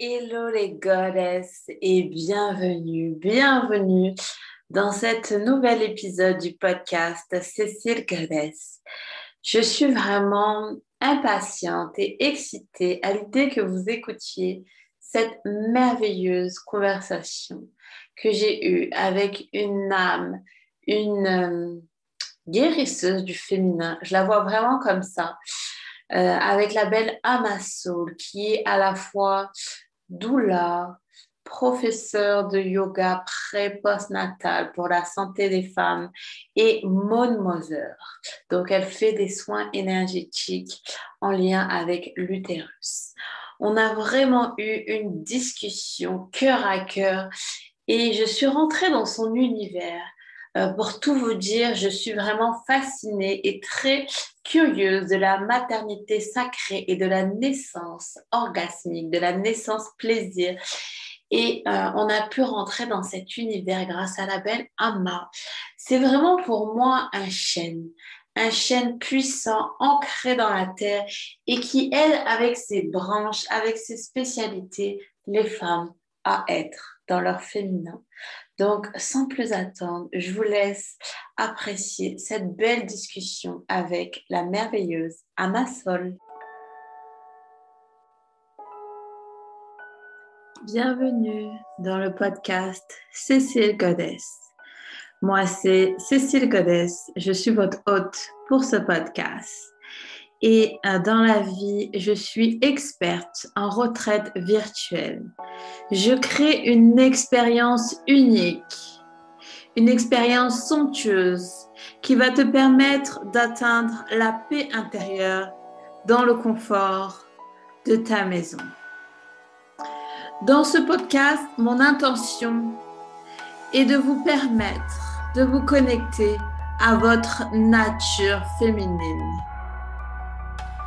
Hello les goddesses et bienvenue, bienvenue dans cet nouvel épisode du podcast Cécile Goddess. Je suis vraiment impatiente et excitée à l'idée que vous écoutiez cette merveilleuse conversation que j'ai eue avec une âme, une euh, guérisseuse du féminin. Je la vois vraiment comme ça. Euh, avec la belle Amasoul, qui est à la fois doula, professeur de yoga pré-postnatal pour la santé des femmes et Mon Mother. Donc, elle fait des soins énergétiques en lien avec l'utérus. On a vraiment eu une discussion cœur à cœur et je suis rentrée dans son univers. Euh, pour tout vous dire, je suis vraiment fascinée et très curieuse de la maternité sacrée et de la naissance orgasmique, de la naissance plaisir. Et euh, on a pu rentrer dans cet univers grâce à la belle Amma. C'est vraiment pour moi un chêne, un chêne puissant, ancré dans la terre et qui aide avec ses branches, avec ses spécialités, les femmes à être dans leur féminin. Donc, sans plus attendre, je vous laisse apprécier cette belle discussion avec la merveilleuse Sol. Bienvenue dans le podcast Cécile Goddess. Moi, c'est Cécile Goddess. Je suis votre hôte pour ce podcast. Et euh, dans la vie, je suis experte en retraite virtuelle. Je crée une expérience unique, une expérience somptueuse qui va te permettre d'atteindre la paix intérieure dans le confort de ta maison. Dans ce podcast, mon intention est de vous permettre de vous connecter à votre nature féminine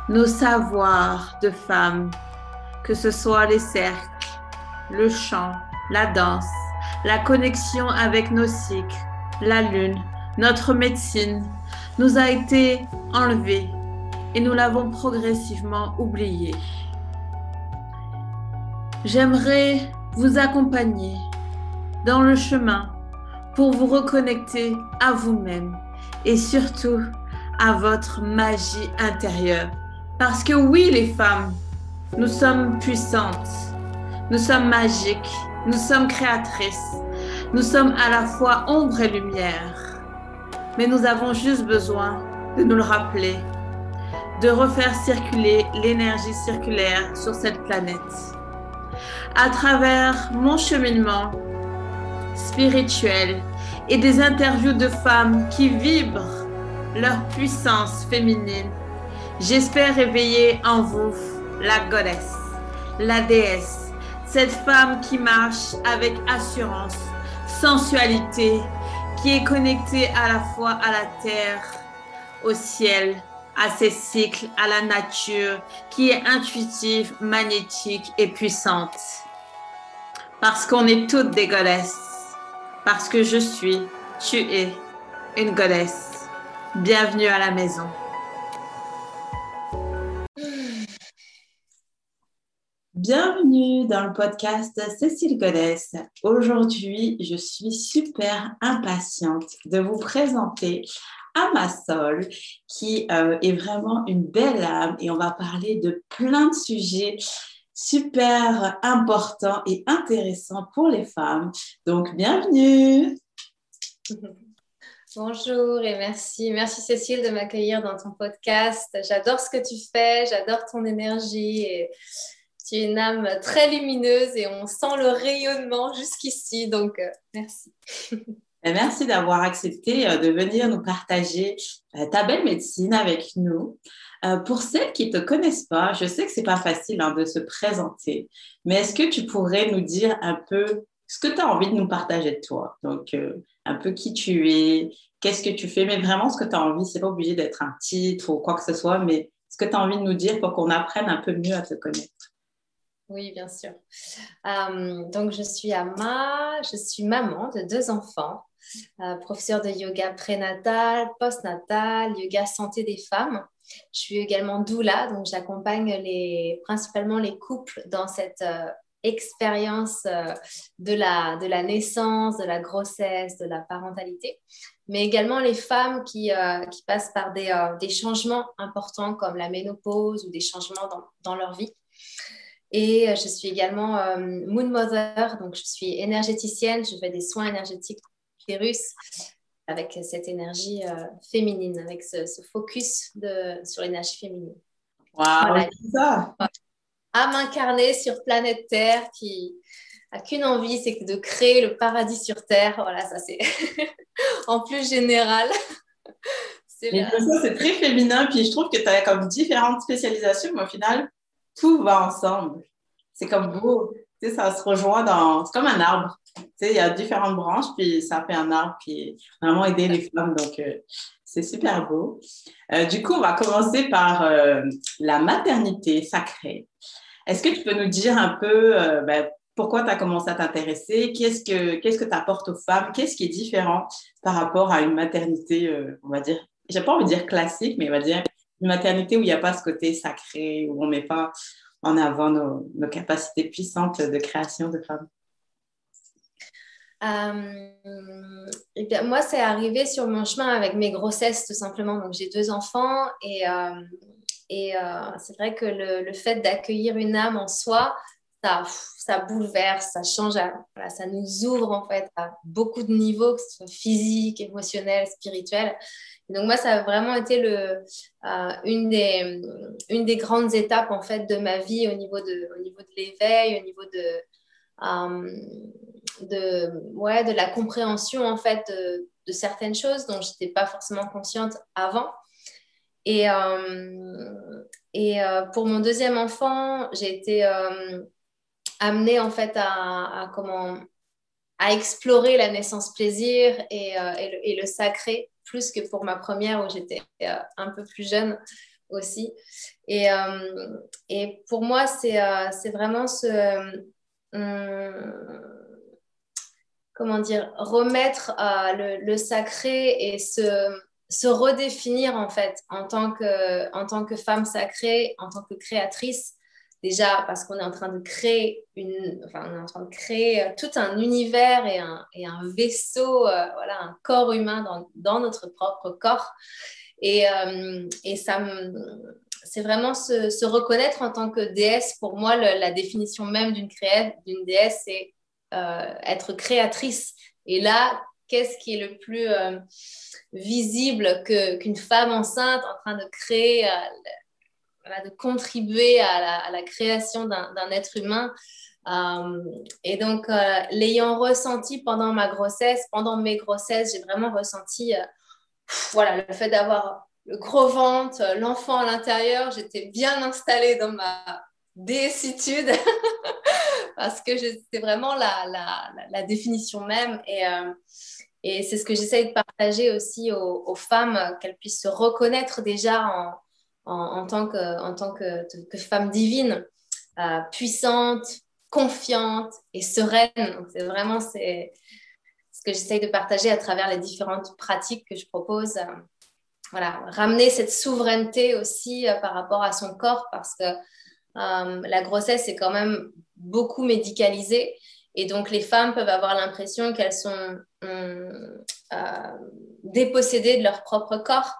nos savoirs de femmes, que ce soit les cercles, le chant, la danse, la connexion avec nos cycles, la lune, notre médecine, nous a été enlevée et nous l'avons progressivement oubliée. J'aimerais vous accompagner dans le chemin pour vous reconnecter à vous-même et surtout à votre magie intérieure parce que oui, les femmes, nous sommes puissantes, nous sommes magiques, nous sommes créatrices, nous sommes à la fois ombre et lumière. Mais nous avons juste besoin de nous le rappeler, de refaire circuler l'énergie circulaire sur cette planète. À travers mon cheminement spirituel et des interviews de femmes qui vibrent leur puissance féminine J'espère réveiller en vous la goddess, la déesse, cette femme qui marche avec assurance, sensualité, qui est connectée à la fois à la terre, au ciel, à ses cycles, à la nature, qui est intuitive, magnétique et puissante. Parce qu'on est toutes des goddesses. Parce que je suis, tu es une goddess. Bienvenue à la maison. Bienvenue dans le podcast Cécile Godès. Aujourd'hui, je suis super impatiente de vous présenter Amasol, qui euh, est vraiment une belle âme et on va parler de plein de sujets super importants et intéressants pour les femmes. Donc, bienvenue. Bonjour et merci. Merci Cécile de m'accueillir dans ton podcast. J'adore ce que tu fais, j'adore ton énergie tu es une âme très lumineuse et on sent le rayonnement jusqu'ici. Donc, euh, merci. Merci d'avoir accepté euh, de venir nous partager euh, ta belle médecine avec nous. Pour celles qui ne te connaissent pas, je sais que ce n'est pas facile hein, de se présenter, mais est-ce que tu pourrais nous dire un peu ce que tu as envie de nous partager de toi? Donc, un peu qui tu es, qu'est-ce que tu fais, mais vraiment ce que tu as envie, ce n'est pas obligé d'être un titre ou quoi que ce soit, mais ce que tu as envie de nous dire pour qu'on apprenne un peu mieux à te connaître. Oui, bien sûr. Euh, donc, je suis Amma, je suis maman de deux enfants, euh, professeure de yoga prénatal, postnatal, yoga santé des femmes. Je suis également doula, donc j'accompagne principalement les couples dans cette euh, expérience de, la, naissance, de la grossesse, de la parentalité, mais également les femmes qui, passent par des, changements importants comme la ménopause ou des changements dans leur vie. Et je suis également Moon Mother, donc je suis énergéticienne, je fais des soins énergétiques virus avec cette énergie euh, féminine, avec ce, focus de, sur l'énergie féminine. Waouh, ça À m'incarner sur planète Terre qui a qu'une envie, c'est de créer le paradis sur Terre. Voilà, ça c'est en plus général. c'est très féminin, puis je trouve que tu as comme différentes spécialisations, mais au final, tout va ensemble. C'est comme beau, tu sais, ça se rejoint dans. C'est comme un arbre il y a différentes branches, puis ça fait un arbre qui vraiment aider les femmes. Donc, euh, c'est super beau. Euh, du coup, on va commencer par euh, la maternité sacrée. Est-ce que tu peux nous dire un peu ben, pourquoi tu as commencé à t'intéresser? Qu'est-ce que qu'est-ce que tu apportes aux femmes? Qu'est-ce qui est différent par rapport à une maternité, on va dire, j'ai pas envie de dire classique, mais on va dire une maternité où il n'y a pas ce côté sacré, où on ne met pas en avant nos, capacités puissantes de création de femmes euh, moi, c'est arrivé sur mon chemin avec mes grossesses, tout simplement. Donc, j'ai deux enfants et, euh, euh, c'est vrai que le, fait d'accueillir une âme en soi, ça, bouleverse, ça change, ça nous ouvre en fait à beaucoup de niveaux, que ce soit physique, émotionnel, spirituel. Donc, moi, ça a vraiment été le, une, des, une des grandes étapes en fait de ma vie au niveau de, au niveau de l'éveil, au niveau de de, ouais, de la compréhension en fait de, certaines choses dont je n'étais pas forcément consciente avant. Et, euh, et euh, pour mon deuxième enfant, j'ai été euh, amenée en fait à, comment, à explorer la naissance plaisir et, et, le, sacré, plus que pour ma première où j'étais un peu plus jeune aussi. Et, et pour moi, c'est vraiment ce comment dire, remettre euh, le, sacré et se, se, redéfinir en fait en tant, que, en tant que femme sacrée, en tant que créatrice. Déjà parce qu'on est en train de créer une, enfin, on est en train de créer euh, tout un univers et un, et un vaisseau, euh, voilà, un corps humain dans, dans notre propre corps. Et, et ça c'est vraiment se, reconnaître en tant que déesse. Pour moi, la définition même d'une d'une déesse, c'est euh, être créatrice. Et là, qu'est-ce qui est le plus euh, visible qu'une femme enceinte en train de créer, euh, de contribuer à la, création d'un être humain et donc, l'ayant ressenti pendant ma grossesse, pendant mes grossesses, j'ai vraiment ressenti voilà, le fait d'avoir le gros ventre, l'enfant à l'intérieur. J'étais bien installée dans ma décitude parce que c'est vraiment la, définition même. Et, euh, et c'est ce que j'essaye de partager aussi aux, femmes, qu'elles puissent se reconnaître déjà en, en, tant, que, en tant que, femme divine, euh, puissante, confiante et sereine. c'est vraiment c'est, ce que j'essaye de partager à travers les différentes pratiques que je propose. voilà, ramener cette souveraineté aussi euh, par rapport à son corps parce que la grossesse est quand même beaucoup médicalisées. Et donc, les femmes peuvent avoir l'impression qu'elles sont euh, dépossédées de leur propre corps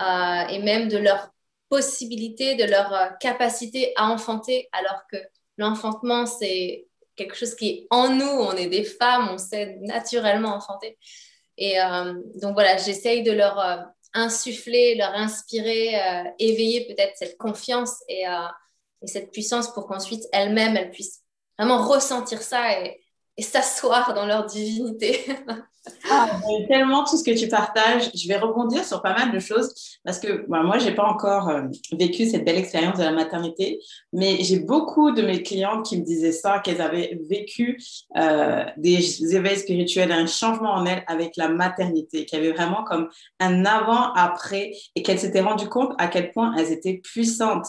euh, et même de leur possibilité, de leur euh, capacité à enfanter, alors que l'enfantement, c'est quelque chose qui est en nous. On est des femmes, on sait naturellement enfanter. Et donc, voilà, j'essaye de leur insuffler, leur inspirer, éveiller peut-être cette confiance et, et cette puissance pour qu'ensuite elles-mêmes, elles puissent vraiment ressentir ça et, s'asseoir dans leur divinité. ah, tellement tout ce que tu partages. Je vais rebondir sur pas mal de choses parce que bah, moi, je pas encore euh, vécu cette belle expérience de la maternité, mais j'ai beaucoup de mes clientes qui me disaient ça, qu'elles avaient vécu euh, des éveils spirituels, un changement en elles avec la maternité, qu'il y avait vraiment comme un avant-après et qu'elles s'étaient rendues compte à quel point elles étaient puissantes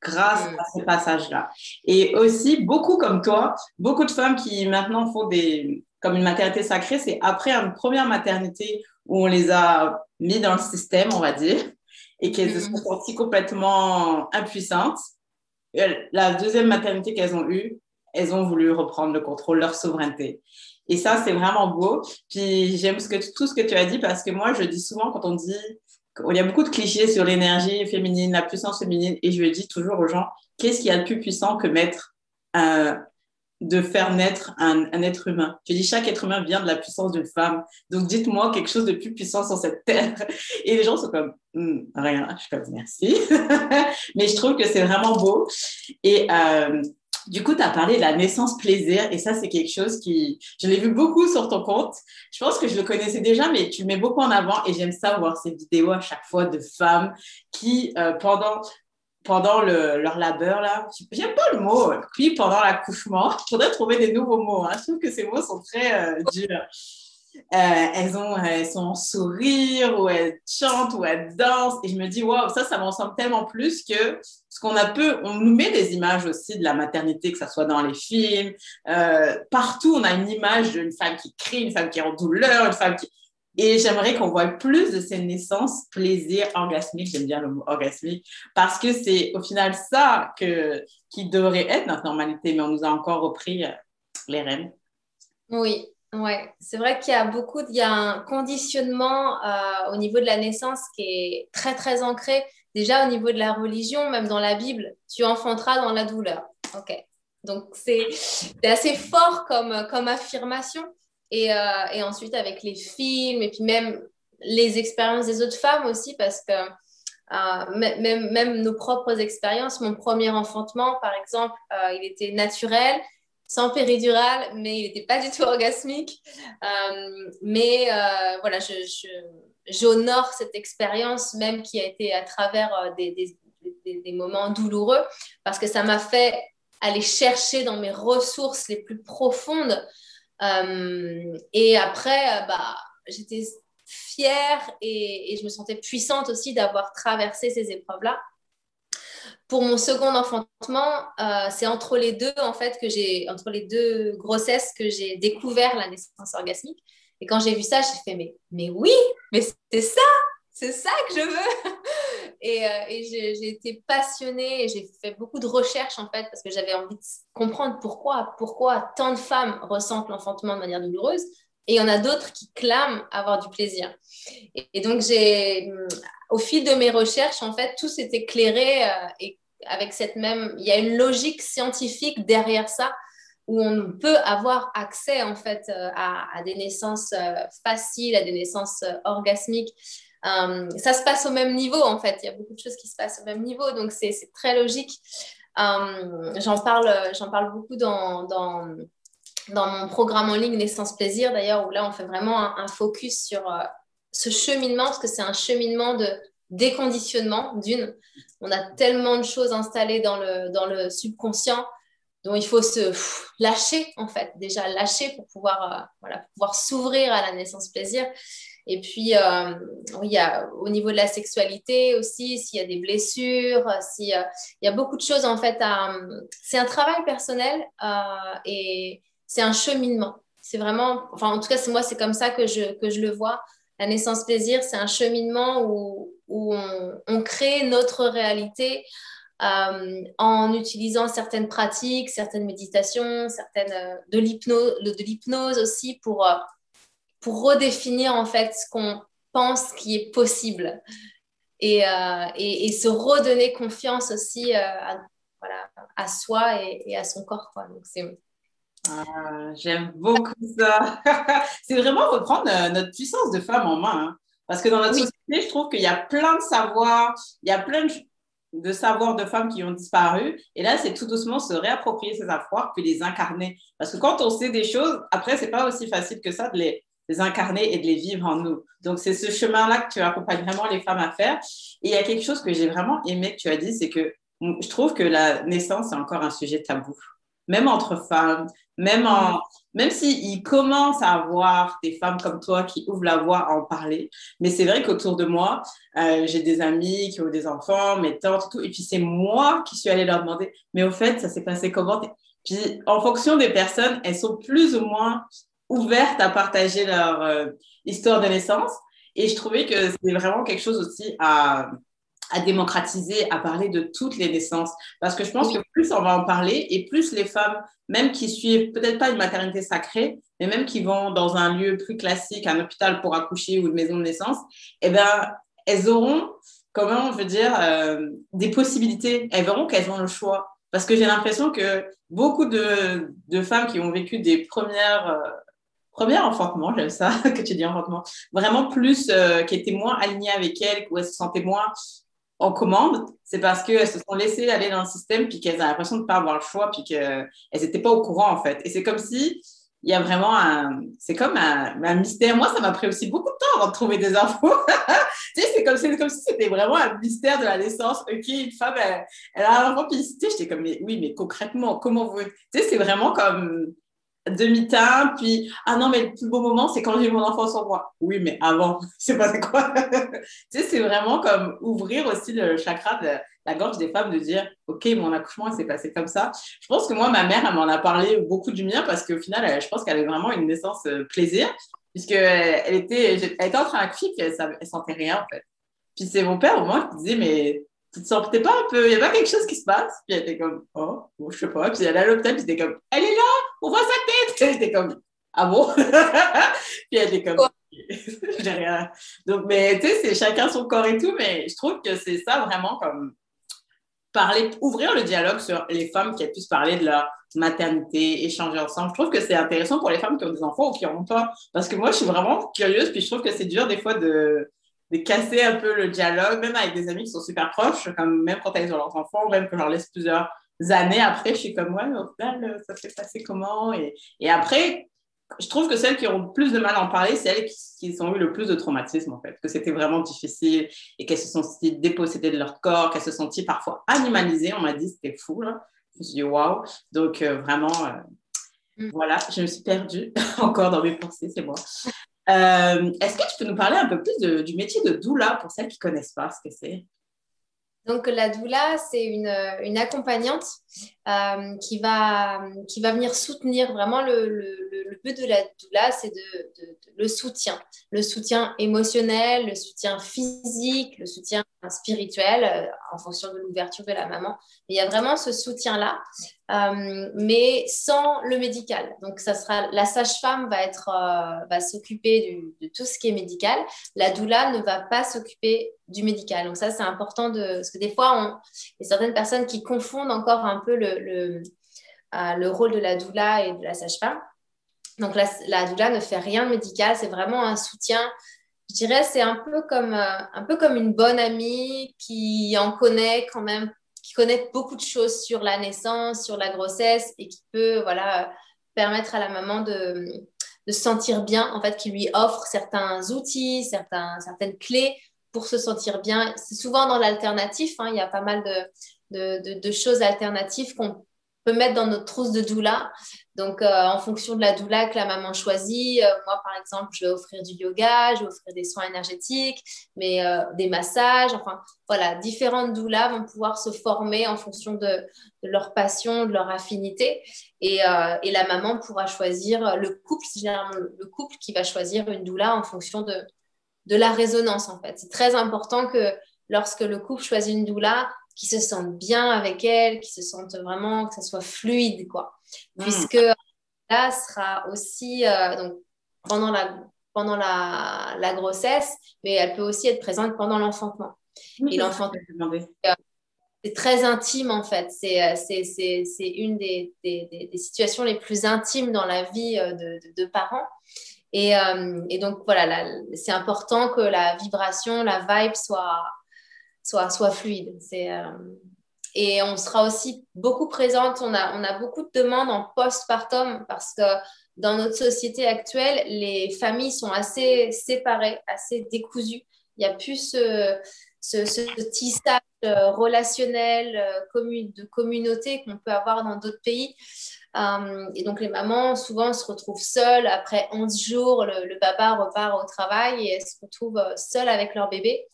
grâce mm. à ce passage-là. Et aussi, beaucoup comme toi, beaucoup de femmes qui maintenant font des, comme une maternité sacrée, c'est après une première maternité où on les a mis dans le système, on va dire, et qu'elles se sont mm. senties complètement impuissantes. La deuxième maternité qu'elles ont eue, elles ont voulu reprendre le contrôle, leur souveraineté. Et ça, c'est vraiment beau. Puis j'aime ce que, tout ce que tu as dit parce que moi, je dis souvent quand on dit, il y a beaucoup de clichés sur l'énergie féminine, la puissance féminine, et je dis toujours aux gens, qu'est-ce qu'il y a de plus puissant que mettre, euh, de faire naître un, être humain? Je dis, chaque être humain vient de la puissance d'une femme. Donc dites-moi quelque chose de plus puissant sur cette terre. Et les gens sont comme, hmm, rien. Je suis comme, merci. Mais je trouve que c'est vraiment beau. Et euh, du coup, tu as parlé de la naissance plaisir et ça, c'est quelque chose qui, je l'ai vu beaucoup sur ton compte. Je pense que je le connaissais déjà, mais tu le mets beaucoup en avant et j'aime ça voir ces vidéos à chaque fois de femmes qui, euh, pendant, pendant le, leur labeur, là, j'aime pas le mot, puis pendant l'accouchement, il faudrait trouver des nouveaux mots. Hein. Je trouve que ces mots sont très euh, durs. Euh, elles, ont, elles sont en sourire, ou elles chantent, ou elles dansent. Et je me dis, waouh, ça, ça m'ensemble tellement plus que ce qu'on a peu, on nous met des images aussi de la maternité, que ce soit dans les films. Euh, partout, on a une image d'une femme qui crie, une femme qui est en douleur, une femme qui. Et j'aimerais qu'on voit plus de ces naissances plaisir orgasmique, j'aime bien le mot orgasmique, parce que c'est au final ça que, qui devrait être notre normalité, mais on nous a encore repris euh, les rênes. Oui, Ouais, c'est vrai qu'il y a beaucoup, il y a un conditionnement euh, au niveau de la naissance qui est très très ancré. Déjà au niveau de la religion, même dans la Bible, tu enfanteras dans la douleur. Ok, donc c'est assez fort comme, comme affirmation. Et, euh, et, ensuite avec les films et puis même les expériences des autres femmes aussi, parce que euh, même, même nos propres expériences, mon premier enfantement par exemple, il était naturel sans péridurale, mais il n'était pas du tout orgasmique. Euh, mais euh, voilà, j'honore cette expérience, même qui a été à travers euh, des, moments douloureux, parce que ça m'a fait aller chercher dans mes ressources les plus profondes. et après, bah, j'étais fière et, je me sentais puissante aussi d'avoir traversé ces épreuves-là pour mon second enfantement, euh, c'est entre les deux, en fait, que j'ai, entre les deux grossesses, que j'ai découvert la naissance orgasmique. Et quand j'ai vu ça, j'ai fait, mais, mais oui, mais c'est ça, c'est ça que je veux. et, euh, et j'ai, été passionnée et j'ai fait beaucoup de recherches, en fait, parce que j'avais envie de comprendre pourquoi, pourquoi tant de femmes ressentent l'enfantement de manière douloureuse. Et il y en a d'autres qui clament avoir du plaisir. Et, donc, j'ai, au fil de mes recherches, en fait, tout s'est éclairé euh, et avec cette même. Il y a une logique scientifique derrière ça où on peut avoir accès en fait euh, à, des naissances euh, faciles, à des naissances orgasmiques. ça se passe au même niveau en fait. Il y a beaucoup de choses qui se passent au même niveau, donc c'est très logique. j'en parle, j'en parle beaucoup dans, dans, mon programme en ligne Naissance Plaisir d'ailleurs, où là on fait vraiment un, focus sur ce cheminement, parce que c'est un cheminement de déconditionnement d'une. On a tellement de choses installées dans le, dans le subconscient dont il faut se lâcher, en fait, déjà lâcher pour pouvoir, euh, voilà, pouvoir s'ouvrir à la naissance plaisir. Et puis, euh, il y a, au niveau de la sexualité aussi, s'il y a des blessures, euh, il y a beaucoup de choses, en fait, c'est un travail personnel et c'est un cheminement. C'est vraiment, enfin, en tout cas, c'est moi, c'est comme ça que je, que je le vois la naissance plaisir, c'est un cheminement où, on, crée notre réalité euh, en utilisant certaines pratiques, certaines méditations, certaines euh, de l'hypnose, aussi pour, euh, pour redéfinir en fait ce qu'on pense qui est possible et, et, se redonner confiance aussi à, voilà, à soi et, à son corps. Donc c'est ah, j'aime beaucoup ça. c'est vraiment reprendre euh, notre puissance de femme en main. Hein. Parce que dans notre société, je trouve qu'il y a plein de savoirs, il y a plein de savoirs de femmes qui ont disparu. Et là, c'est tout doucement se réapproprier ces savoirs puis les incarner. Parce que quand on sait des choses, après, c'est pas aussi facile que ça de les, les incarner et de les vivre en nous. Donc, c'est ce chemin-là que tu accompagnes vraiment les femmes à faire. Et il y a quelque chose que j'ai vraiment aimé que tu as dit, c'est que je trouve que la naissance, c'est encore un sujet tabou même entre femmes, même, en, même s'il commence à avoir des femmes comme toi qui ouvrent la voie à en parler. Mais c'est vrai qu'autour de moi, euh, j'ai des amis qui ont des enfants, mes tantes, tout. Et puis c'est moi qui suis allée leur demander, mais au fait, ça s'est passé comment? Puis en fonction des personnes, elles sont plus ou moins ouvertes à partager leur euh, histoire de naissance. Et je trouvais que c'est vraiment quelque chose aussi à, à démocratiser, à parler de toutes les naissances. Parce que je pense que plus on va en parler et plus les femmes, même qui suivent peut-être pas une maternité sacrée, mais même qui vont dans un lieu plus classique, un hôpital pour accoucher ou une maison de naissance, eh ben, elles auront, comment je veux dire, euh, des possibilités. Elles verront qu'elles ont le choix. Parce que j'ai l'impression que beaucoup de, de, femmes qui ont vécu des premières, euh, premières enfantements, j'aime ça que tu dis enfantement, vraiment plus, euh, qui étaient moins alignées avec elles, où elles se sentaient moins en commande, c'est parce qu'elles se sont laissées aller dans le système, puis qu'elles ont l'impression de ne pas avoir le choix, puis qu'elles n'étaient pas au courant, en fait. Et c'est comme si il y a vraiment un. C'est comme un, un, mystère. Moi, ça m'a pris aussi beaucoup de temps avant de trouver des infos. tu sais, c'est comme, comme, si c'était vraiment un mystère de la naissance. OK, une femme, elle, a un enfant, puis tu sais, j'étais comme, oui, mais concrètement, comment vous. Tu sais, c'est vraiment comme demi-teint, puis ah non, mais le plus beau moment, c'est quand j'ai mon enfant sur moi. Oui, mais avant, c'est pas quoi. tu sais, c'est vraiment comme ouvrir aussi le chakra de la gorge des femmes de dire, OK, mon accouchement s'est passé comme ça. Je pense que moi, ma mère, elle m'en a parlé beaucoup du mien parce qu'au final, je pense qu'elle avait vraiment une naissance euh, plaisir, puisqu'elle elle était, elle était en train d'accoucher, puis elle, elle sentait rien, en fait. Puis c'est mon père, au moins, qui disait, mais tu te peut-être pas un peu, il y a pas quelque chose qui se passe? Puis elle était comme, oh, bon, je sais pas. Puis elle est à l'hôpital, puis c'était comme, elle est là, on voit sa tête. Elle était comme, ah bon? puis elle était comme, j'ai rien. Donc, mais tu sais, c'est chacun son corps et tout, mais je trouve que c'est ça vraiment comme parler, ouvrir le dialogue sur les femmes qui puissent parler de leur maternité, échanger ensemble. Je trouve que c'est intéressant pour les femmes qui ont des enfants ou qui n'en ont pas. Parce que moi, je suis vraiment curieuse, puis je trouve que c'est dur des fois de de casser un peu le dialogue, même avec des amis qui sont super proches, comme même quand elles ont leurs enfants, même que je leur laisse plusieurs années après, je suis comme, ouais, au final, ça s'est passé comment? Et, et, après, je trouve que celles qui ont le plus de mal à en parler, c'est elles qui, qui, ont eu le plus de traumatisme, en fait, que c'était vraiment difficile et qu'elles se sont senties dépossédées de leur corps, qu'elles se sont senties parfois animalisées. On m'a dit, c'était fou, là. Je me suis dit, waouh. Donc, euh, vraiment, euh, mm. voilà, je me suis perdue encore dans mes pensées, c'est moi. Euh, est-ce que tu peux nous parler un peu plus du métier de doula pour celles qui ne connaissent pas ce que c'est? Donc, la doula, c'est une, une, accompagnante euh, qui, va, qui va venir soutenir vraiment le, le, but de la doula, c'est de, le soutien, le soutien émotionnel, le soutien physique, le soutien spirituel euh, en fonction de l'ouverture de la maman. il y a vraiment ce soutien-là, euh, mais sans le médical. Donc, ça sera la sage-femme va être va s'occuper de tout ce qui est médical. La doula ne va pas s'occuper du médical. Donc ça, c'est important de... Parce que des fois, il y a certaines personnes qui confondent encore un peu le, le, euh, le rôle de la doula et de la sage-femme. Donc la, la, doula ne fait rien de médical, c'est vraiment un soutien. Je dirais, c'est un peu comme euh, un peu comme une bonne amie qui en connaît quand même, qui connaît beaucoup de choses sur la naissance, sur la grossesse et qui peut voilà permettre à la maman de, de se sentir bien, en fait, qui lui offre certains outils, certains, certaines clés pour se sentir bien. C'est souvent dans l'alternatif, hein, il y a pas mal de, de, choses alternatives qu'on peut mettre dans notre trousse de doula. Donc, euh, en fonction de la doula que la maman choisit, euh, moi, par exemple, je vais offrir du yoga, je vais offrir des soins énergétiques, mais euh, des massages. Enfin, voilà, différentes doulas vont pouvoir se former en fonction de, leur passion, de leur affinité. Et, et, la maman pourra choisir le couple, généralement le couple qui va choisir une doula en fonction de, de la résonance en fait. C'est très important que lorsque le couple choisit une doula, qu'ils se sentent bien avec elle, qu'ils se sentent vraiment, que ça soit fluide, quoi. Mm. Puisque là sera aussi euh, donc, pendant, la, pendant la, la, grossesse, mais elle peut aussi être présente pendant l'enfantement. Et l'enfantement, euh, c'est très intime en fait. C'est, euh, une des, des, des, situations les plus intimes dans la vie de, de, de parents. Et, euh, et donc, voilà, c'est important que la vibration, la vibe soit, soit, fluide. Euh, et on sera aussi beaucoup présente. On a, on a beaucoup de demandes en postpartum parce que dans notre société actuelle, les familles sont assez séparées, assez décousues. Il n'y a plus ce, ce, tissage euh, relationnel de communauté qu'on peut avoir dans d'autres pays. Euh, et donc, les mamans, souvent, se retrouvent seules. Après 11 jours, le, papa repart au travail et se retrouvent euh, seules avec leur bébé.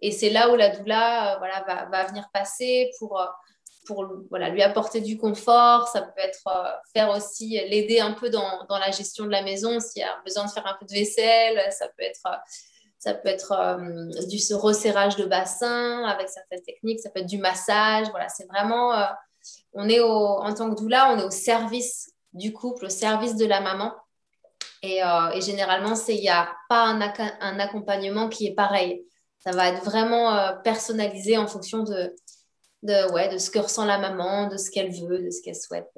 Et c'est là où la doula euh, voilà, va, venir passer pour, pour voilà, lui apporter du confort. Ça peut être faire aussi, l'aider un peu dans, dans, la gestion de la maison s'il y a besoin de faire un peu de vaisselle. Ça peut être ça peut être du resserrage de bassin avec certaines techniques, ça peut être du massage. Voilà, c'est vraiment, on est au, en tant que doula, on est au service du couple, au service de la maman. Et, généralement, il n'y a pas un, accompagnement qui est pareil. Ça va être vraiment personnalisé en fonction de, ouais, de ce que ressent la maman, de ce qu'elle veut, de ce qu'elle souhaite.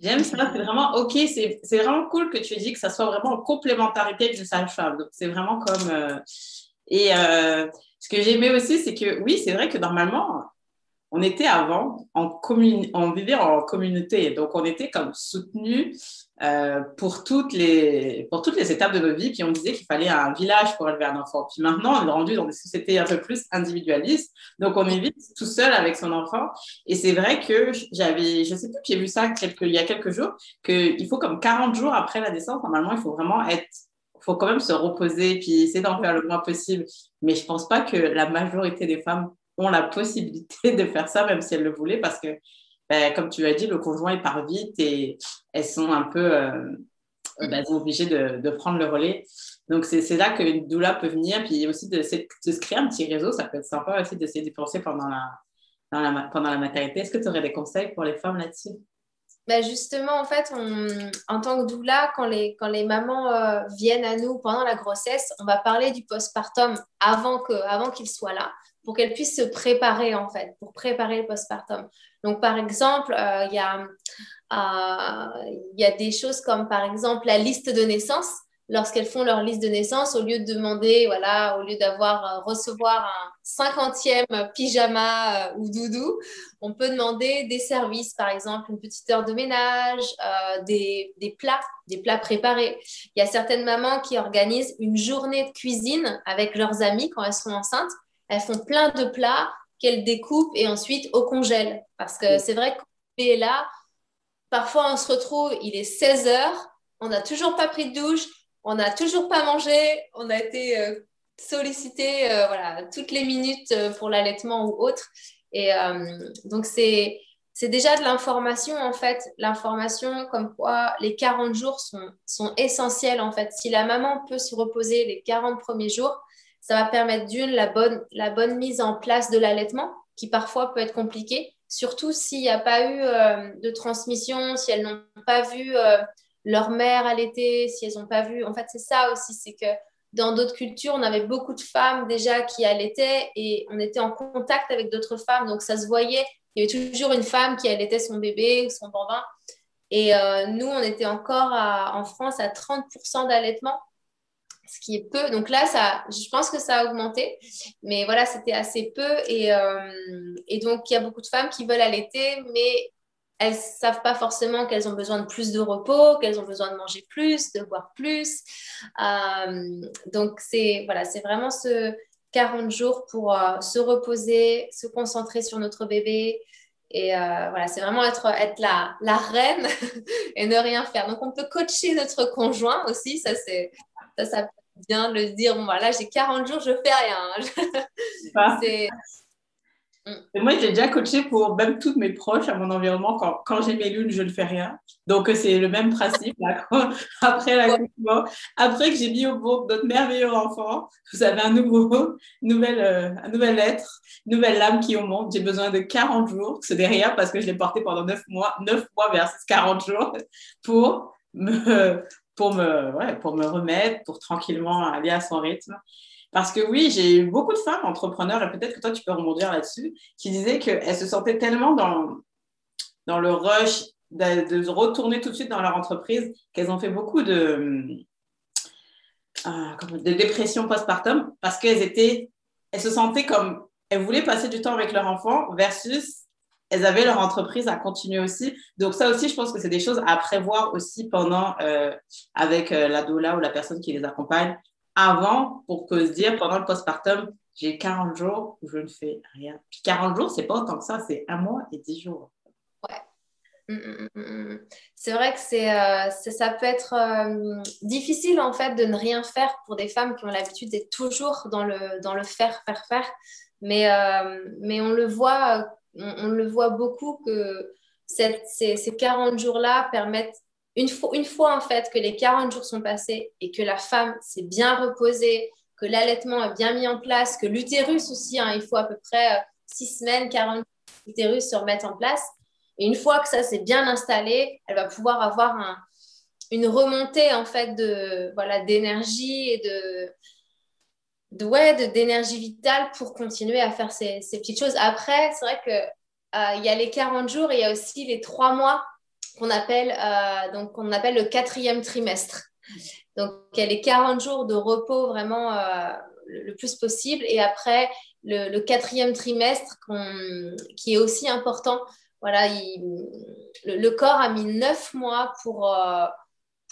J'aime ça, c'est vraiment ok, c'est vraiment cool que tu aies dit que ça soit vraiment en complémentarité d'une sage-femme. Donc, c'est vraiment comme. Euh, et euh, ce que j'aimais aussi, c'est que oui, c'est vrai que normalement, on était avant en on vivait en communauté, donc on était comme soutenus euh, pour, toutes les, pour toutes les étapes de nos vies. Puis on disait qu'il fallait un village pour élever un enfant. Puis maintenant, on est rendu dans des sociétés un peu plus individualistes. Donc on est vite tout seul avec son enfant. Et c'est vrai que j'avais, je sais plus, j'ai vu ça il y a quelques jours, qu'il faut comme 40 jours après la naissance, normalement, il faut vraiment être faut quand même se reposer puis essayer d'en faire le moins possible. Mais je pense pas que la majorité des femmes ont la possibilité de faire ça, même si elles le voulaient, parce que ben, comme tu as dit, le conjoint il part vite et elles sont un peu euh, ben, obligées de, prendre le relais. Donc, c'est là que doula peut venir. Puis aussi de, de, se créer un petit réseau, ça peut être sympa aussi d'essayer d'y penser pendant la, pendant la maternité. Est-ce que tu aurais des conseils pour les femmes là-dessus? Ben justement, en fait, en tant que doula, quand les, quand les mamans euh, viennent à nous pendant la grossesse, on va parler du postpartum avant qu'il avant qu'il soit là pour qu'elles puissent se préparer, en fait, pour préparer le postpartum. Donc, par exemple, euh, il y, euh, y, a des choses comme, par exemple, la liste de naissance. Lorsqu'elles font leur liste de naissance, au lieu de demander, voilà, au lieu d'avoir, euh, recevoir un cinquantième pyjama ou doudou, on peut demander des services, par exemple, une petite heure de ménage, des, des plats, des plats préparés. Il y a certaines mamans qui organisent une journée de cuisine avec leurs amis quand elles sont enceintes. Elles font plein de plats qu'elle découpe et ensuite au congèle. Parce que c'est vrai qu'on est là, parfois on se retrouve, il est 16 heures, on n'a toujours pas pris de douche, on n'a toujours pas mangé, on a été euh, sollicité euh, voilà, toutes les minutes euh, pour l'allaitement ou autre. Et donc c'est c'est déjà de l'information en fait, l'information comme quoi les 40 jours sont, sont essentiels en fait. Si la maman peut se reposer les 40 premiers jours, ça va permettre d'une, la bonne, la bonne mise en place de l'allaitement, qui parfois peut être compliqué, surtout s'il n'y a pas eu euh, de transmission, si elles n'ont pas vu euh, leur mère allaiter, si elles n'ont pas vu. En fait, c'est ça aussi, c'est que dans d'autres cultures, on avait beaucoup de femmes déjà qui allaitaient et on était en contact avec d'autres femmes, donc ça se voyait. Il y avait toujours une femme qui allaitait son bébé, son bambin. Et euh, nous, on était encore en France à 30% d'allaitement ce qui est peu. Donc là, ça, je pense que ça a augmenté, mais voilà, c'était assez peu. Et, euh, et, donc, il y a beaucoup de femmes qui veulent allaiter, mais elles ne savent pas forcément qu'elles ont besoin de plus de repos, qu'elles ont besoin de manger plus, de boire plus. Euh, donc, c'est voilà, vraiment ce 40 jours pour euh, se reposer, se concentrer sur notre bébé. Et voilà, c'est vraiment être, être la, la reine et ne rien faire. Donc, on peut coacher notre conjoint aussi. Ça, c'est, ça, ça bien de le dire, bon, voilà, j'ai 40 jours, je fais rien. c'est... Moi, j'ai déjà coaché pour même toutes mes proches à mon environnement. Quand, quand j'ai mes lunes, je ne fais rien. Donc, c'est le même principe. après l'accouchement, après que j'ai mis au monde notre merveilleux enfant, vous avez un nouveau, nouvelle, euh, un nouvel être, nouvelle lame qui au monde. J'ai besoin de 40 jours. Ce n'est rien parce que je l'ai porté pendant 9 mois, 9 mois versus 40 jours pour me, pour me, pour me remettre, pour tranquillement aller à son rythme. Parce que oui, j'ai eu beaucoup de femmes entrepreneurs, et peut-être que toi, tu peux rebondir là-dessus, qui disaient qu'elles se sentaient tellement dans, dans le rush de, de, retourner tout de suite dans leur entreprise qu'elles ont fait beaucoup de, euh, de dépression postpartum parce qu'elles étaient, elles se sentaient comme, elles voulaient passer du temps avec leur enfant versus elles avaient leur entreprise à continuer aussi. Donc ça aussi, je pense que c'est des choses à prévoir aussi pendant, euh, avec euh, la ou la personne qui les accompagne, avant pour que se dire, pendant le postpartum, j'ai 40 jours où je ne fais rien. Puis 40 jours, c'est pas autant que ça, c'est un mois et 10 jours. Ouais. Mm, mm, mm, c'est vrai que c'est, euh, ça peut être difficile en fait de ne rien faire pour des femmes qui ont l'habitude d'être toujours dans le, dans le faire, faire, faire. Mais, mais on le voit on, le voit beaucoup que ces, 40 jours-là permettent une, fois, une fois en fait que les 40 jours sont passés et que la femme s'est bien reposée, que l'allaitement est bien mis en place, que l'utérus aussi, hein, il faut à peu près 6 euh, semaines, 40 jours l'utérus se remettre en place. Et une fois que ça s'est bien installé, elle va pouvoir avoir un, une remontée en fait de voilà d'énergie et de ouais d'énergie vitale pour continuer à faire ces, ces petites choses. Après, c'est vrai que euh, il y a les 40 jours il y a aussi les 3 mois qu'on appelle euh, donc on appelle le quatrième trimestre. Donc il y a les 40 jours de repos vraiment euh, le, plus possible et après le, quatrième trimestre qui est aussi important. Voilà, le, corps a mis 9 mois pour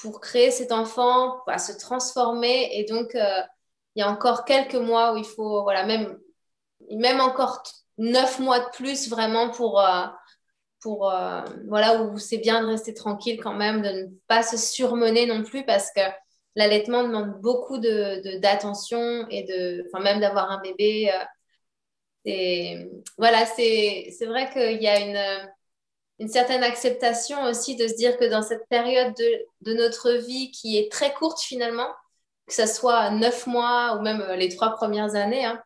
pour créer cet enfant, à se transformer. Et donc, il y a encore quelques mois où il faut, voilà, même, même encore neuf mois de plus vraiment pour, euh, pour euh, voilà, où c'est bien de rester tranquille quand même, de ne pas se surmener non plus parce que l'allaitement demande beaucoup d'attention de, et de, enfin, même d'avoir un bébé. et voilà, c'est vrai qu'il y a une une certaine acceptation aussi de se dire que dans cette période de, notre vie qui est très courte finalement, que ce soit neuf mois ou même euh, les trois premières années, hein,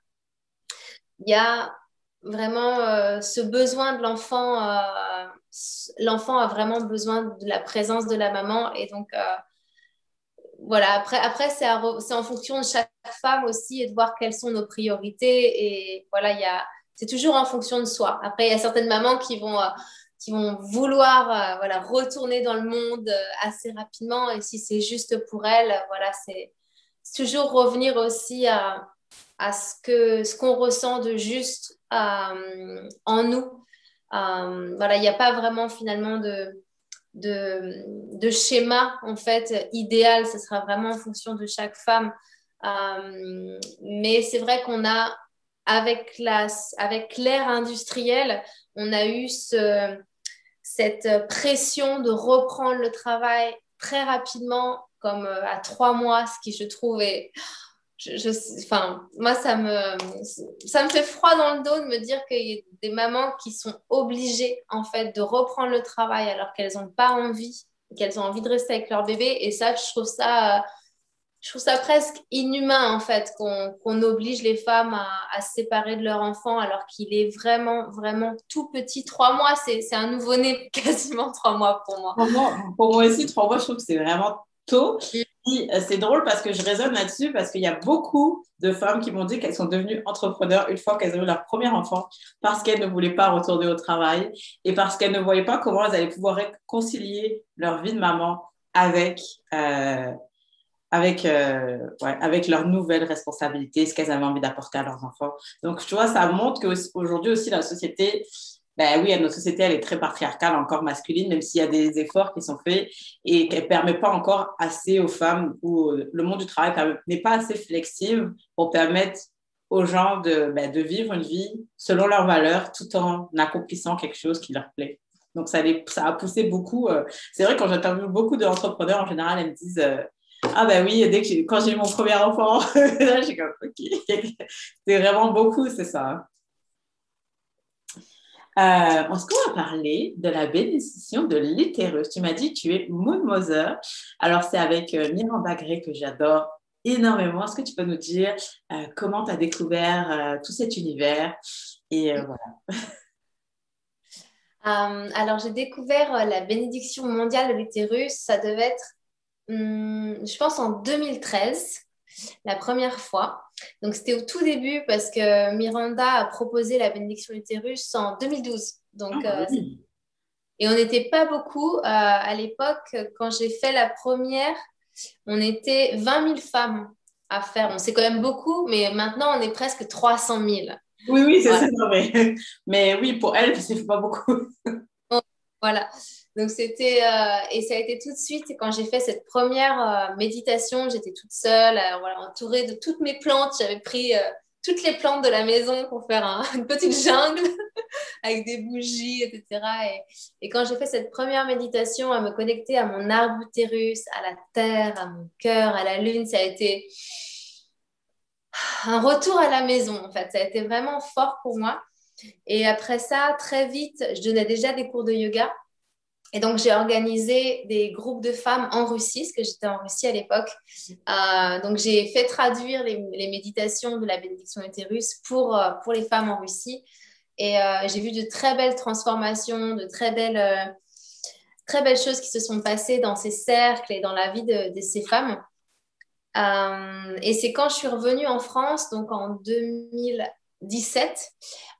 il y a vraiment euh, ce besoin de l'enfant. Euh, l'enfant a vraiment besoin de la présence de la maman et donc voilà, après, après c'est en fonction de chaque femme aussi et de voir quelles sont nos priorités. Et voilà, il c'est toujours en fonction de soi. Après, il y a certaines mamans qui vont qui vont vouloir voilà, retourner dans le monde assez rapidement. Et si c'est juste pour elles, voilà, c'est toujours revenir aussi à, à ce qu'on ce qu'on ressent de juste euh, en nous. voilà, il n'y a pas vraiment finalement de, de, schéma en fait idéal. Ce sera vraiment en fonction de chaque femme. mais c'est vrai qu'on a avec l'ère avec industrielle, on a eu ce, cette pression de reprendre le travail très rapidement, comme euh, à trois mois, ce qui je trouve est... Enfin, moi, ça me, ça me fait froid dans le dos de me dire qu'il y a des mamans qui sont obligées, en fait, de reprendre le travail alors qu'elles n'ont pas envie, qu'elles ont envie de rester avec leur bébé. Et ça, je trouve ça je trouve ça presque inhumain en fait qu'on oblige les femmes à, se séparer de leur enfant alors qu'il est vraiment vraiment tout petit. Trois mois, c'est un nouveau-né quasiment trois mois pour moi. Pour moi, aussi, trois mois, je trouve que c'est vraiment tôt. Euh, c'est drôle parce que je raisonne là-dessus parce qu'il y a beaucoup de femmes qui m'ont dit qu'elles sont devenues entrepreneurs une fois qu'elles ont eu leur premier enfant parce qu'elles ne voulaient pas retourner au travail et parce qu'elles ne voyaient pas comment elles allaient pouvoir concilier leur vie de maman avec euh, avec, euh, ouais, avec leurs nouvelles responsabilités, ce qu'elles avaient envie d'apporter à leurs enfants. Donc, tu vois, ça montre qu'aujourd'hui aussi, la société, ben oui, notre société, elle est très patriarcale, encore masculine, même s'il y a des efforts qui sont faits et qu'elle ne permet pas encore assez aux femmes ou le monde du travail n'est pas assez flexible pour permettre aux gens de, ben, de vivre une vie selon leurs valeurs tout en accomplissant quelque chose qui leur plaît. Donc, ça, a poussé beaucoup. Euh, c'est vrai, quand j'interviewe beaucoup d'entrepreneurs, en général, elles me disent euh, ah ben oui, dès que quand j'ai eu mon premier enfant, là j'ai comme ok. c'est vraiment beaucoup, c'est ça. Euh, est-ce qu'on va parler de la bénédiction de l'utérus Tu m'as dit tu es Moon Mother. Alors c'est avec euh, Miranda Gray que j'adore énormément. Est-ce que tu peux nous dire euh, comment tu as découvert euh, tout cet univers? Et voilà. alors j'ai découvert la bénédiction mondiale de l'utérus. Ça devait être Hum, je pense en 2013, la première fois. Donc, c'était au tout début parce que Miranda a proposé la bénédiction utérus en 2012. Donc, ah, euh, et on n'était pas beaucoup. Euh, à l'époque, quand j'ai fait la première, on était 20 000 femmes à faire. On sait quand même beaucoup, mais maintenant, on est presque 300 000. Oui, oui, c'est ça. Mais, mais oui, pour elle, c'est pas beaucoup. voilà. Donc c'était euh, et ça a été tout de suite quand j'ai fait cette première euh, méditation, j'étais toute seule, euh, voilà, entourée de toutes mes plantes. J'avais pris toutes les plantes de la maison pour faire une petite jungle avec des bougies, etc. Et, quand j'ai fait cette première méditation à me connecter à mon arbre utérus, à la terre, à mon cœur, à la lune, ça a été un retour à la maison en fait. Ça a été vraiment fort pour moi. Et après ça, très vite, je donnais déjà des cours de yoga. Et donc, j'ai organisé des groupes de femmes en Russie, parce que j'étais en Russie à l'époque. Euh, donc, j'ai fait traduire les, méditations de la bénédiction utérus pour, euh, pour les femmes en Russie. Et euh, j'ai vu de très belles transformations, de très belles, très belles choses qui se sont passées dans ces cercles et dans la vie de, de ces femmes. et c'est quand je suis revenue en France, donc en 2000, 17,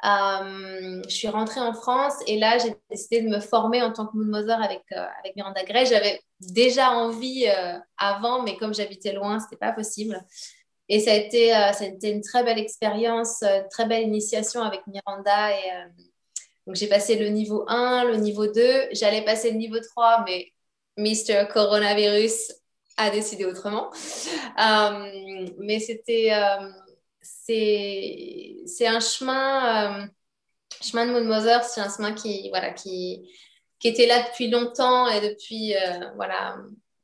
euh, je suis rentrée en France et là, j'ai décidé de me former en tant que Moon Mother avec, euh, avec Miranda Gray. J'avais déjà envie euh, avant, mais comme j'habitais loin, ce n'était pas possible. Et ça a, été, ça a été une très belle expérience, très belle initiation avec Miranda. Et, donc, j'ai passé le niveau 1, le niveau 2. J'allais passer le niveau 3, mais Mr. Coronavirus a décidé autrement. mais c'était c'est un chemin, euh, chemin de Mother, c'est un chemin qui, voilà, qui, qui était là depuis longtemps et depuis, euh, voilà,